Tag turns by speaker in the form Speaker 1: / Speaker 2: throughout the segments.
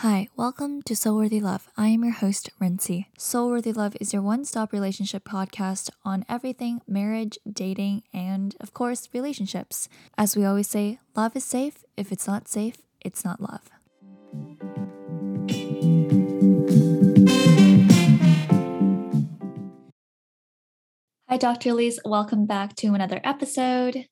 Speaker 1: Hi, welcome to Soulworthy Love. I am your host, Rincy. Soulworthy Love is your one stop relationship podcast on everything marriage, dating, and, of course, relationships. As we always say, love is safe. If it's not safe, it's not love. Hi, Dr. Lise. Welcome back to another episode.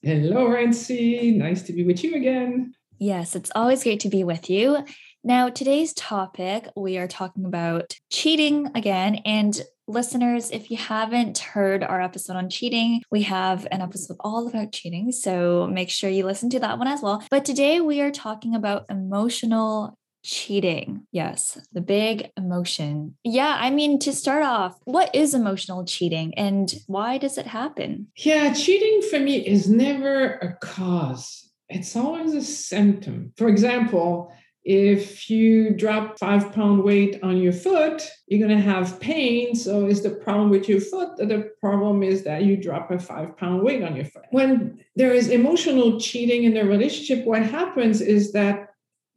Speaker 2: Hello, Rincy. Nice to be with you again.
Speaker 1: Yes, it's always great to be with you. Now, today's topic, we are talking about cheating again. And listeners, if you haven't heard our episode on cheating, we have an episode all about cheating. So make sure you listen to that one as well. But today we are talking about emotional cheating. Yes, the big emotion. Yeah, I mean, to start off, what is emotional cheating and why does it happen?
Speaker 2: Yeah, cheating for me is never a cause, it's always a symptom. For example, if you drop five pound weight on your foot, you're going to have pain. So, is the problem with your foot? The problem is that you drop a five pound weight on your foot. When there is emotional cheating in a relationship, what happens is that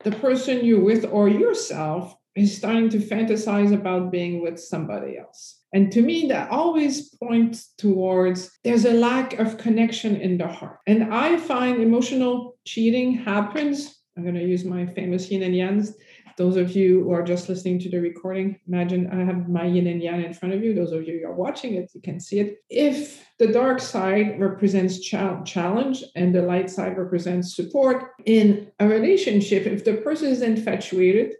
Speaker 2: the person you're with or yourself is starting to fantasize about being with somebody else. And to me, that always points towards there's a lack of connection in the heart. And I find emotional cheating happens I'm going to use my famous yin and yangs. Those of you who are just listening to the recording, imagine I have my yin and yang in front of you. Those of you who are watching it, you can see it. If the dark side represents challenge and the light side represents support in a relationship, if the person is infatuated,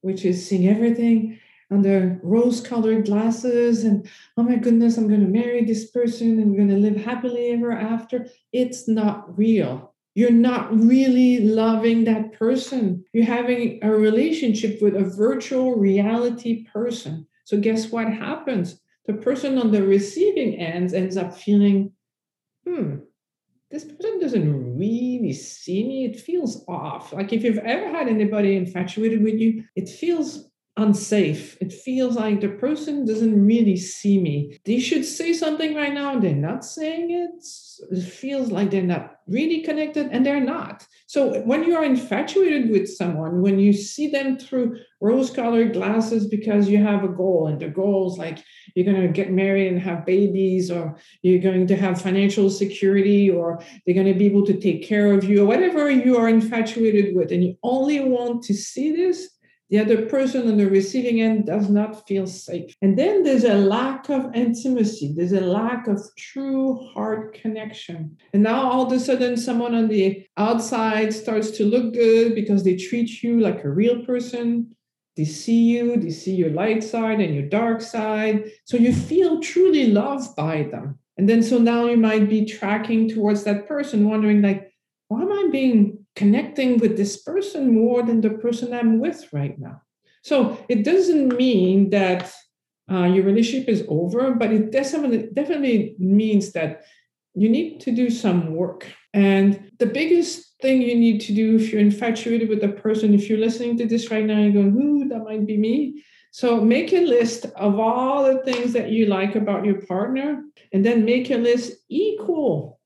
Speaker 2: which is seeing everything under rose colored glasses and oh my goodness i'm going to marry this person and we're going to live happily ever after it's not real you're not really loving that person. You're having a relationship with a virtual reality person. So, guess what happens? The person on the receiving end ends up feeling, hmm, this person doesn't really see me. It feels off. Like if you've ever had anybody infatuated with you, it feels unsafe. It feels like the person doesn't really see me. They should say something right now, they're not saying it. It feels like they're not really connected, and they're not. So when you are infatuated with someone, when you see them through rose-colored glasses because you have a goal, and the goal is like you're going to get married and have babies, or you're going to have financial security, or they're going to be able to take care of you, or whatever you are infatuated with, and you only want to see this the other person on the receiving end does not feel safe. And then there's a lack of intimacy, there's a lack of true heart connection. And now all of a sudden, someone on the outside starts to look good because they treat you like a real person. They see you, they see your light side and your dark side. So you feel truly loved by them. And then so now you might be tracking towards that person, wondering, like, why am I being connecting with this person more than the person I'm with right now. So it doesn't mean that uh, your relationship is over, but it definitely definitely means that you need to do some work. And the biggest thing you need to do if you're infatuated with a person, if you're listening to this right now, you're going, "Ooh, that might be me." So make a list of all the things that you like about your partner, and then make a list equal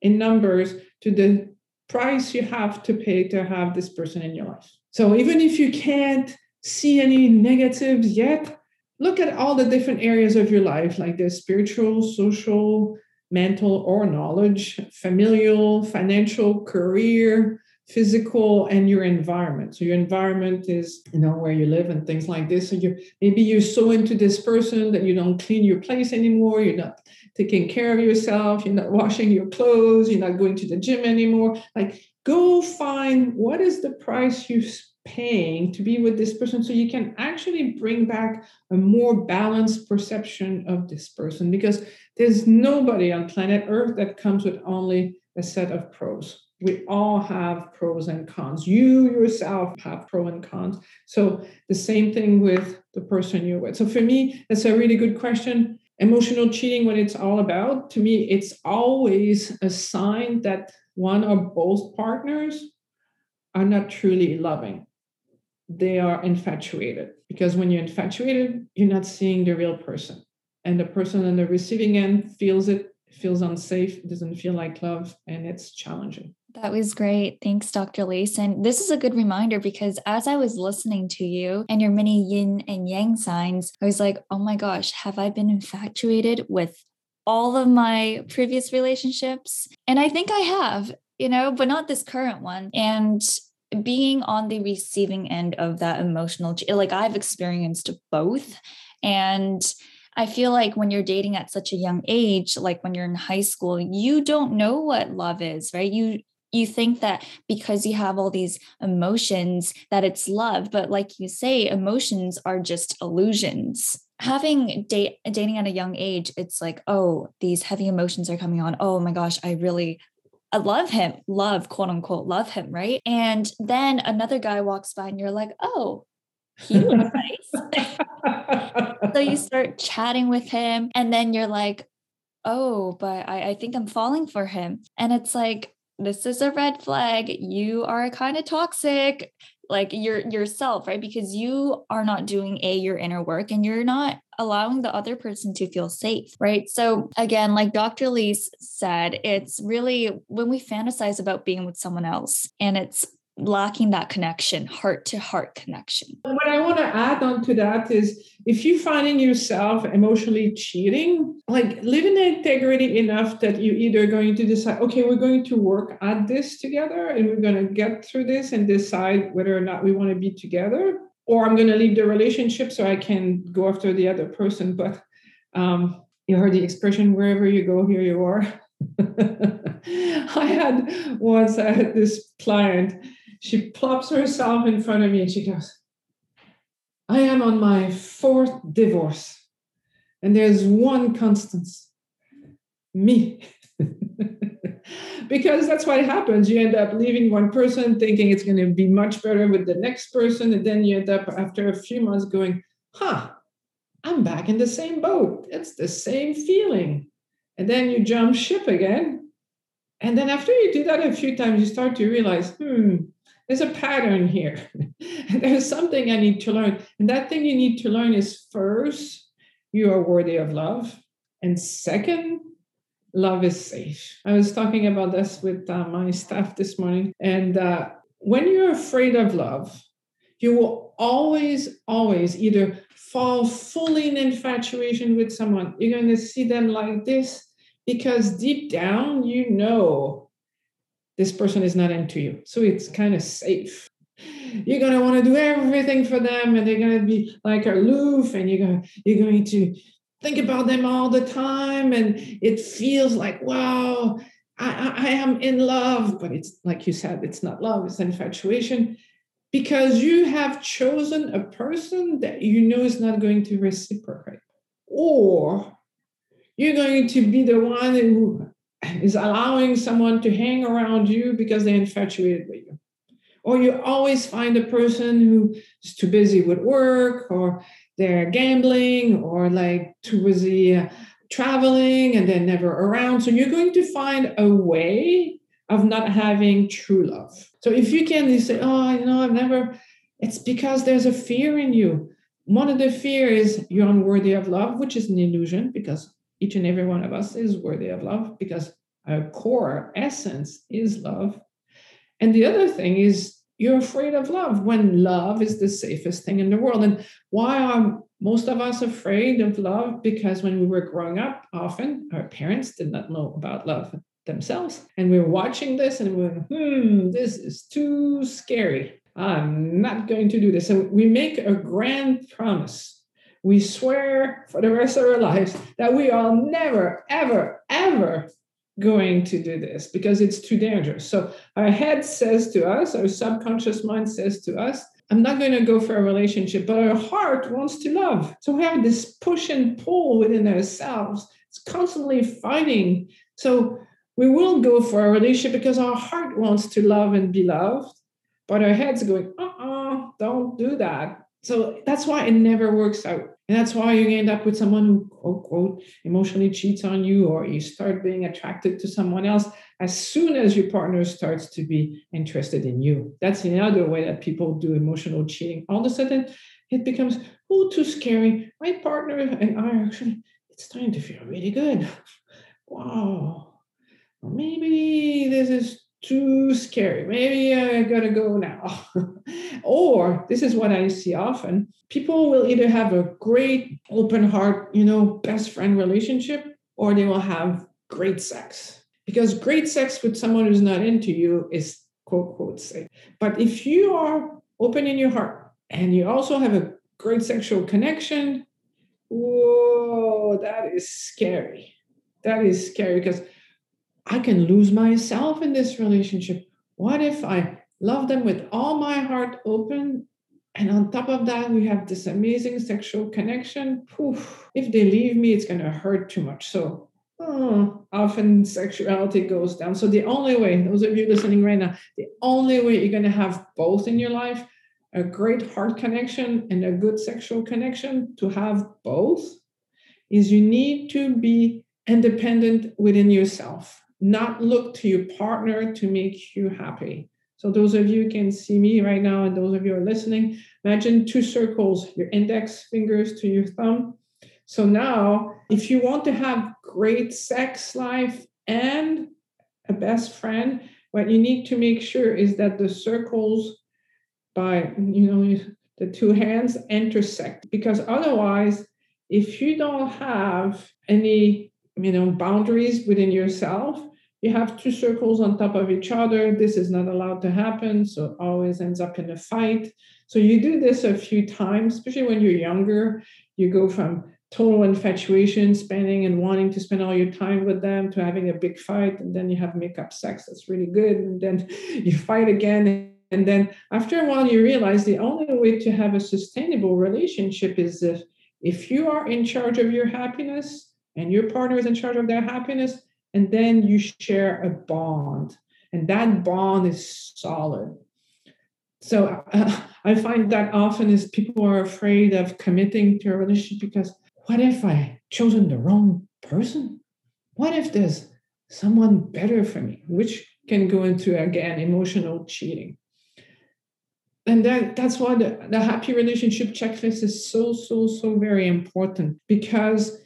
Speaker 2: in numbers to the price you have to pay to have this person in your life. So even if you can't see any negatives yet, look at all the different areas of your life, like the spiritual, social, mental, or knowledge, familial, financial, career, physical, and your environment. So your environment is, you know, where you live and things like this. So you maybe you're so into this person that you don't clean your place anymore. You're not taking care of yourself, you're not washing your clothes, you're not going to the gym anymore. Like, go find what is the price you're paying to be with this person so you can actually bring back a more balanced perception of this person because there's nobody on planet Earth that comes with only a set of pros. We all have pros and cons. You yourself have pro and cons. So the same thing with the person you're with. So for me, that's a really good question emotional cheating, what it's all about, to me, it's always a sign that one or both partners are not truly loving. They are infatuated because when you're infatuated, you're not seeing the real person. And the person on the receiving end feels it, feels unsafe, doesn't feel like love, and it's challenging.
Speaker 1: That was great. Thanks, Dr. And this is a good reminder because as I was listening to you and your many yin and yang signs, I was like, oh my gosh, have I been infatuated with all of my previous relationships? And I think I have, you know, but not this current one. And being on the receiving end of that emotional, like I've experienced both. And I feel like when you're dating at such a young age, like when you're in high school, you don't know what love is, right? You you think that because you have all these emotions that it's love, but like you say, emotions are just illusions. Having date dating at a young age, it's like, oh, these heavy emotions are coming on. Oh my gosh, I really I love him, love, quote unquote, love him, right? And then another guy walks by and you're like, oh, he looks nice. so you start chatting with him, and then you're like, oh, but I, I think I'm falling for him. And it's like, this is a red flag. You are kind of toxic, like your yourself, right? Because you are not doing a your inner work and you're not allowing the other person to feel safe, right? So again, like Dr. Lise said, it's really when we fantasize about being with someone else and it's lacking that connection, heart to heart connection.
Speaker 2: What I want to add on to that is if you're finding yourself emotionally cheating, like live in integrity enough that you're either going to decide, okay, we're going to work at this together and we're going to get through this and decide whether or not we want to be together, or I'm going to leave the relationship so I can go after the other person. But um, you heard the expression, wherever you go, here you are. I had once I had this client she plops herself in front of me and she goes, I am on my fourth divorce, and there's one constant me. because that's what happens. You end up leaving one person thinking it's going to be much better with the next person. And then you end up, after a few months, going, huh, I'm back in the same boat. It's the same feeling. And then you jump ship again. And then after you do that a few times, you start to realize, hmm, there's a pattern here. there's something I need to learn. And that thing you need to learn is first, you are worthy of love. And second, love is safe. I was talking about this with uh, my staff this morning. And uh, when you're afraid of love, you will always, always either fall fully in infatuation with someone. You're going to see them like this because deep down, you know this person is not into you. So it's kind of safe. You're gonna want to do everything for them, and they're gonna be like aloof, and you're gonna you're going to think about them all the time, and it feels like wow, I, I am in love, but it's like you said, it's not love, it's infatuation, because you have chosen a person that you know is not going to reciprocate, or you're going to be the one who is allowing someone to hang around you because they're infatuated with you. Or you always find a person who is too busy with work or they're gambling or like too busy uh, traveling and they're never around. So you're going to find a way of not having true love. So if you can you say, oh, you know, I've never, it's because there's a fear in you. One of the fear is you're unworthy of love, which is an illusion because each and every one of us is worthy of love because our core essence is love. And the other thing is you're afraid of love when love is the safest thing in the world. And why are most of us afraid of love? Because when we were growing up, often our parents did not know about love themselves. And we we're watching this and we are hmm, this is too scary. I'm not going to do this. And we make a grand promise we swear for the rest of our lives that we are never, ever, ever going to do this because it's too dangerous. So our head says to us, our subconscious mind says to us, I'm not going to go for a relationship, but our heart wants to love. So we have this push and pull within ourselves. It's constantly fighting. So we will go for a relationship because our heart wants to love and be loved, but our head's going, uh uh-uh, uh, don't do that. So that's why it never works out. And that's why you end up with someone who, quote, quote, emotionally cheats on you, or you start being attracted to someone else as soon as your partner starts to be interested in you. That's another way that people do emotional cheating. All of a sudden, it becomes, oh, too scary. My partner and I actually, it's starting to feel really good. Wow. Maybe this is too scary. Maybe I gotta go now. or this is what I see often people will either have a great open heart, you know, best friend relationship, or they will have great sex. Because great sex with someone who's not into you is quote, quote, safe. But if you are open in your heart and you also have a great sexual connection, whoa, that is scary. That is scary because I can lose myself in this relationship. What if I love them with all my heart open? And on top of that, we have this amazing sexual connection. Oof, if they leave me, it's going to hurt too much. So oh, often sexuality goes down. So the only way, those of you listening right now, the only way you're going to have both in your life, a great heart connection and a good sexual connection, to have both, is you need to be independent within yourself not look to your partner to make you happy. So those of you can see me right now, and those of you are listening, imagine two circles, your index fingers to your thumb. So now, if you want to have great sex life and a best friend, what you need to make sure is that the circles by you know the two hands intersect because otherwise if you don't have any you know boundaries within yourself you have two circles on top of each other. This is not allowed to happen. So it always ends up in a fight. So you do this a few times, especially when you're younger. You go from total infatuation, spending and wanting to spend all your time with them to having a big fight. And then you have makeup sex that's really good. And then you fight again. And then after a while, you realize the only way to have a sustainable relationship is if, if you are in charge of your happiness and your partner is in charge of their happiness, and then you share a bond and that bond is solid. So uh, i find that often is people are afraid of committing to a relationship because what if i chosen the wrong person? What if there's someone better for me? Which can go into again emotional cheating. And that, that's why the, the happy relationship checklist is so so so very important because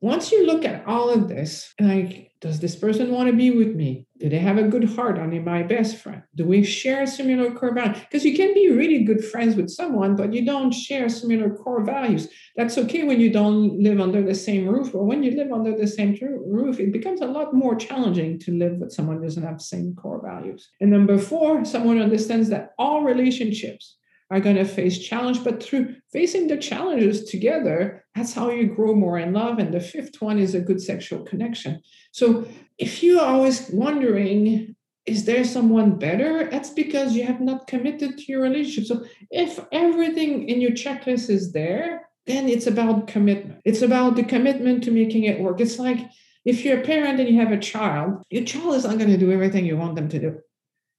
Speaker 2: once you look at all of this like does this person want to be with me? Do they have a good heart? Are they my best friend? Do we share similar core values? Because you can be really good friends with someone, but you don't share similar core values. That's okay when you don't live under the same roof, but when you live under the same roof, it becomes a lot more challenging to live with someone who doesn't have the same core values. And number four, someone understands that all relationships are going to face challenge, but through facing the challenges together, that's how you grow more in love. And the fifth one is a good sexual connection. So if you're always wondering, is there someone better? That's because you have not committed to your relationship. So if everything in your checklist is there, then it's about commitment. It's about the commitment to making it work. It's like if you're a parent and you have a child, your child is not going to do everything you want them to do.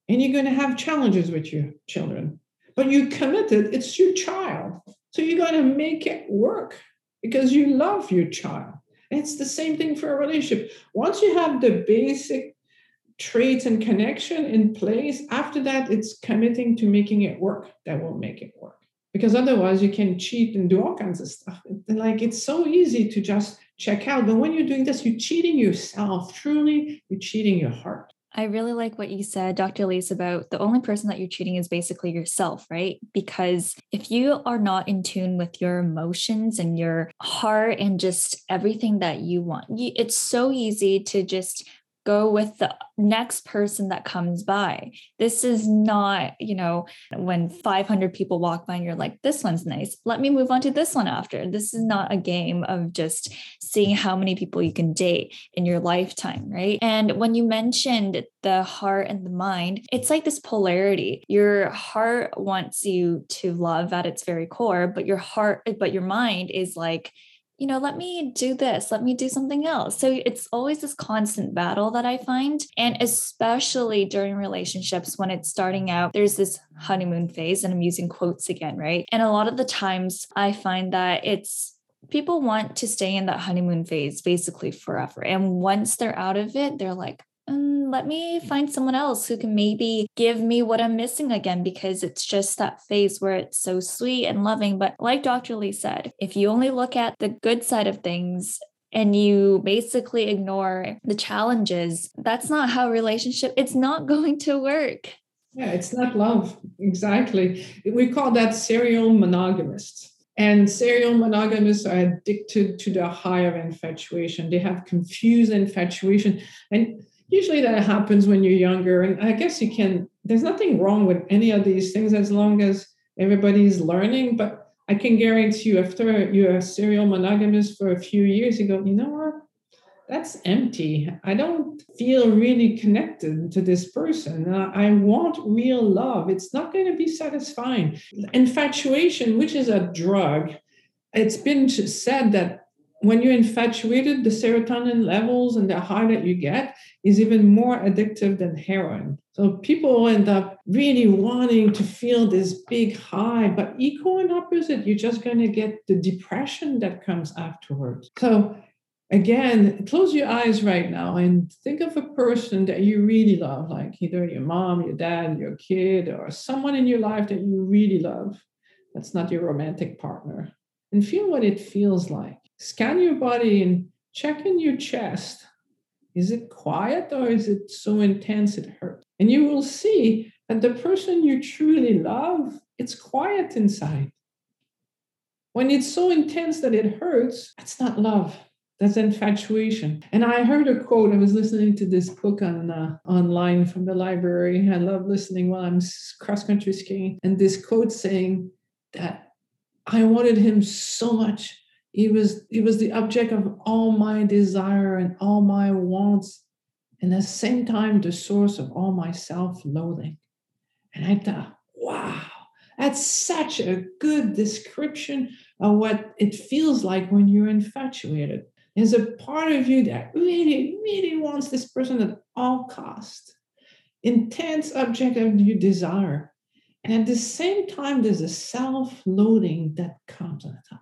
Speaker 2: And you're going to have challenges with your children but you committed, it's your child. So you got to make it work because you love your child. It's the same thing for a relationship. Once you have the basic traits and connection in place, after that, it's committing to making it work that will make it work. Because otherwise, you can cheat and do all kinds of stuff. Like it's so easy to just check out. But when you're doing this, you're cheating yourself. Truly, you're cheating your heart.
Speaker 1: I really like what you said, Dr. Lise, about the only person that you're cheating is basically yourself, right? Because if you are not in tune with your emotions and your heart and just everything that you want, it's so easy to just go with the next person that comes by. This is not, you know, when 500 people walk by and you're like, this one's nice. Let me move on to this one after. This is not a game of just seeing how many people you can date in your lifetime, right? And when you mentioned the heart and the mind, it's like this polarity. Your heart wants you to love at its very core, but your heart, but your mind is like, you know, let me do this, let me do something else. So it's always this constant battle that I find. And especially during relationships when it's starting out, there's this honeymoon phase, and I'm using quotes again, right? And a lot of the times I find that it's people want to stay in that honeymoon phase basically forever. And once they're out of it, they're like, mm, let me find someone else who can maybe give me what I'm missing again because it's just that phase where it's so sweet and loving. But like Dr. Lise said, if you only look at the good side of things, and you basically ignore the challenges, that's not how relationship it's not going to work.
Speaker 2: Yeah, it's not love. Exactly. We call that serial monogamists. And serial monogamists are addicted to the high of infatuation. They have confused infatuation. And usually that happens when you're younger. And I guess you can, there's nothing wrong with any of these things as long as everybody's learning. But I can guarantee you, after you're a serial monogamist for a few years, you go, you know what? That's empty. I don't feel really connected to this person. Uh, I want real love. It's not going to be satisfying. Infatuation, which is a drug, it's been said that when you're infatuated, the serotonin levels and the high that you get is even more addictive than heroin. So people end up really wanting to feel this big high, but equal and opposite, you're just going to get the depression that comes afterwards. So again, close your eyes right now and think of a person that you really love, like either your mom, your dad, your kid, or someone in your life that you really love. That's not your romantic partner. And feel what it feels like scan your body and check in your chest. Is it quiet or is it so intense it hurts? And you will see that the person you truly love, it's quiet inside. When it's so intense that it hurts, that's not love. That's infatuation. And I heard a quote. I was listening to this book on uh, online from the library. I love listening while I'm cross country skiing. And this quote saying that I wanted him so much he was he was the object of all my desire and all my wants, and at the same time the source of all my self-loathing. And I thought, wow, that's such a good description of what it feels like when you're infatuated. There's a part of you that really, really wants this person at all cost. Intense object of your desire. And at the same time, there's a self-loathing that comes on top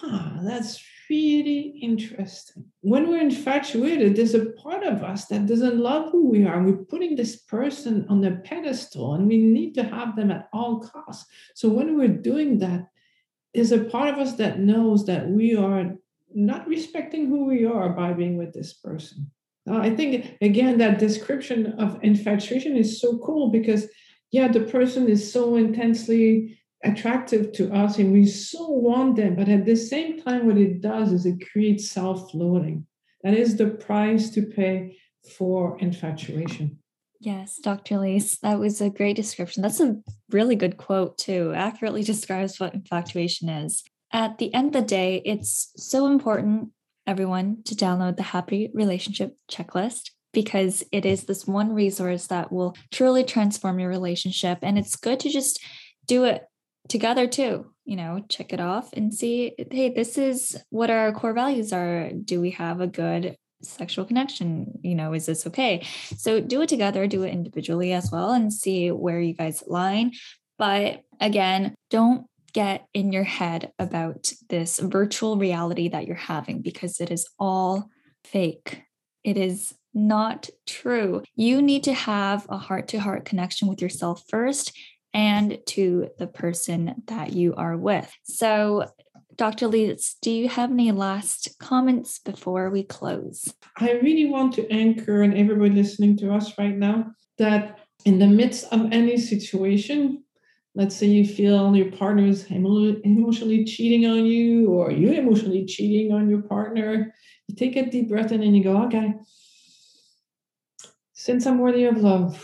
Speaker 2: huh, that's really interesting. When we're infatuated, there's a part of us that doesn't love who we are. We're putting this person on a pedestal and we need to have them at all costs. So when we're doing that, there's a part of us that knows that we are not respecting who we are by being with this person. Uh, I think, again, that description of infatuation is so cool because, yeah, the person is so intensely attractive to us and we so want them but at the same time what it does is it creates self-loathing. That is the price to pay for infatuation.
Speaker 1: Yes dr Lise that was a great description. That's a really good quote too. Accurately describes what infatuation is. At the end of the day it's so important everyone to download the happy relationship checklist because it is this one resource that will truly transform your relationship. And it's good to just do it together too you know check it off and see hey this is what our core values are. Do we have a good sexual connection? You know is this okay? So do it together do it individually as well and see where you guys align. But again don't get in your head about this virtual reality that you're having because it is all fake. It is not true. You need to have a heart to heart connection with yourself first and to the person that you are with. So, Dr. Lise, do you have any last comments before we close?
Speaker 2: I really want to anchor and everybody listening to us right now that in the midst of any situation, let's say you feel your partner is emotionally cheating on you or you're emotionally cheating on your partner, you take a deep breath and you go, okay, since I'm worthy of love,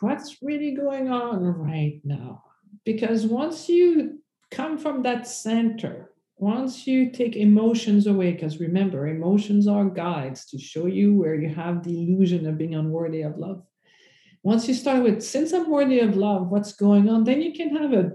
Speaker 2: what's really going on right now? Because once you come from that center, once you take emotions away, because remember, emotions are guides to show you where you have the illusion of being unworthy of love. Once you start with, since I'm worthy of love, what's going on, then you can have a,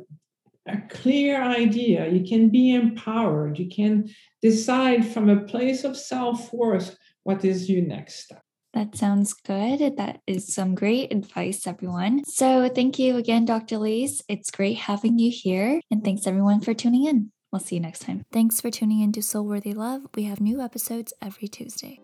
Speaker 2: a clear idea. You can be empowered. You can decide from a place of self worth what is your next step.
Speaker 1: That sounds good. That is some great advice, everyone. So, thank you again, Dr. Lise. It's great having you here. And thanks, everyone, for tuning in. We'll see you next time. Thanks for tuning in to Soul Worthy Love. We have new episodes every Tuesday.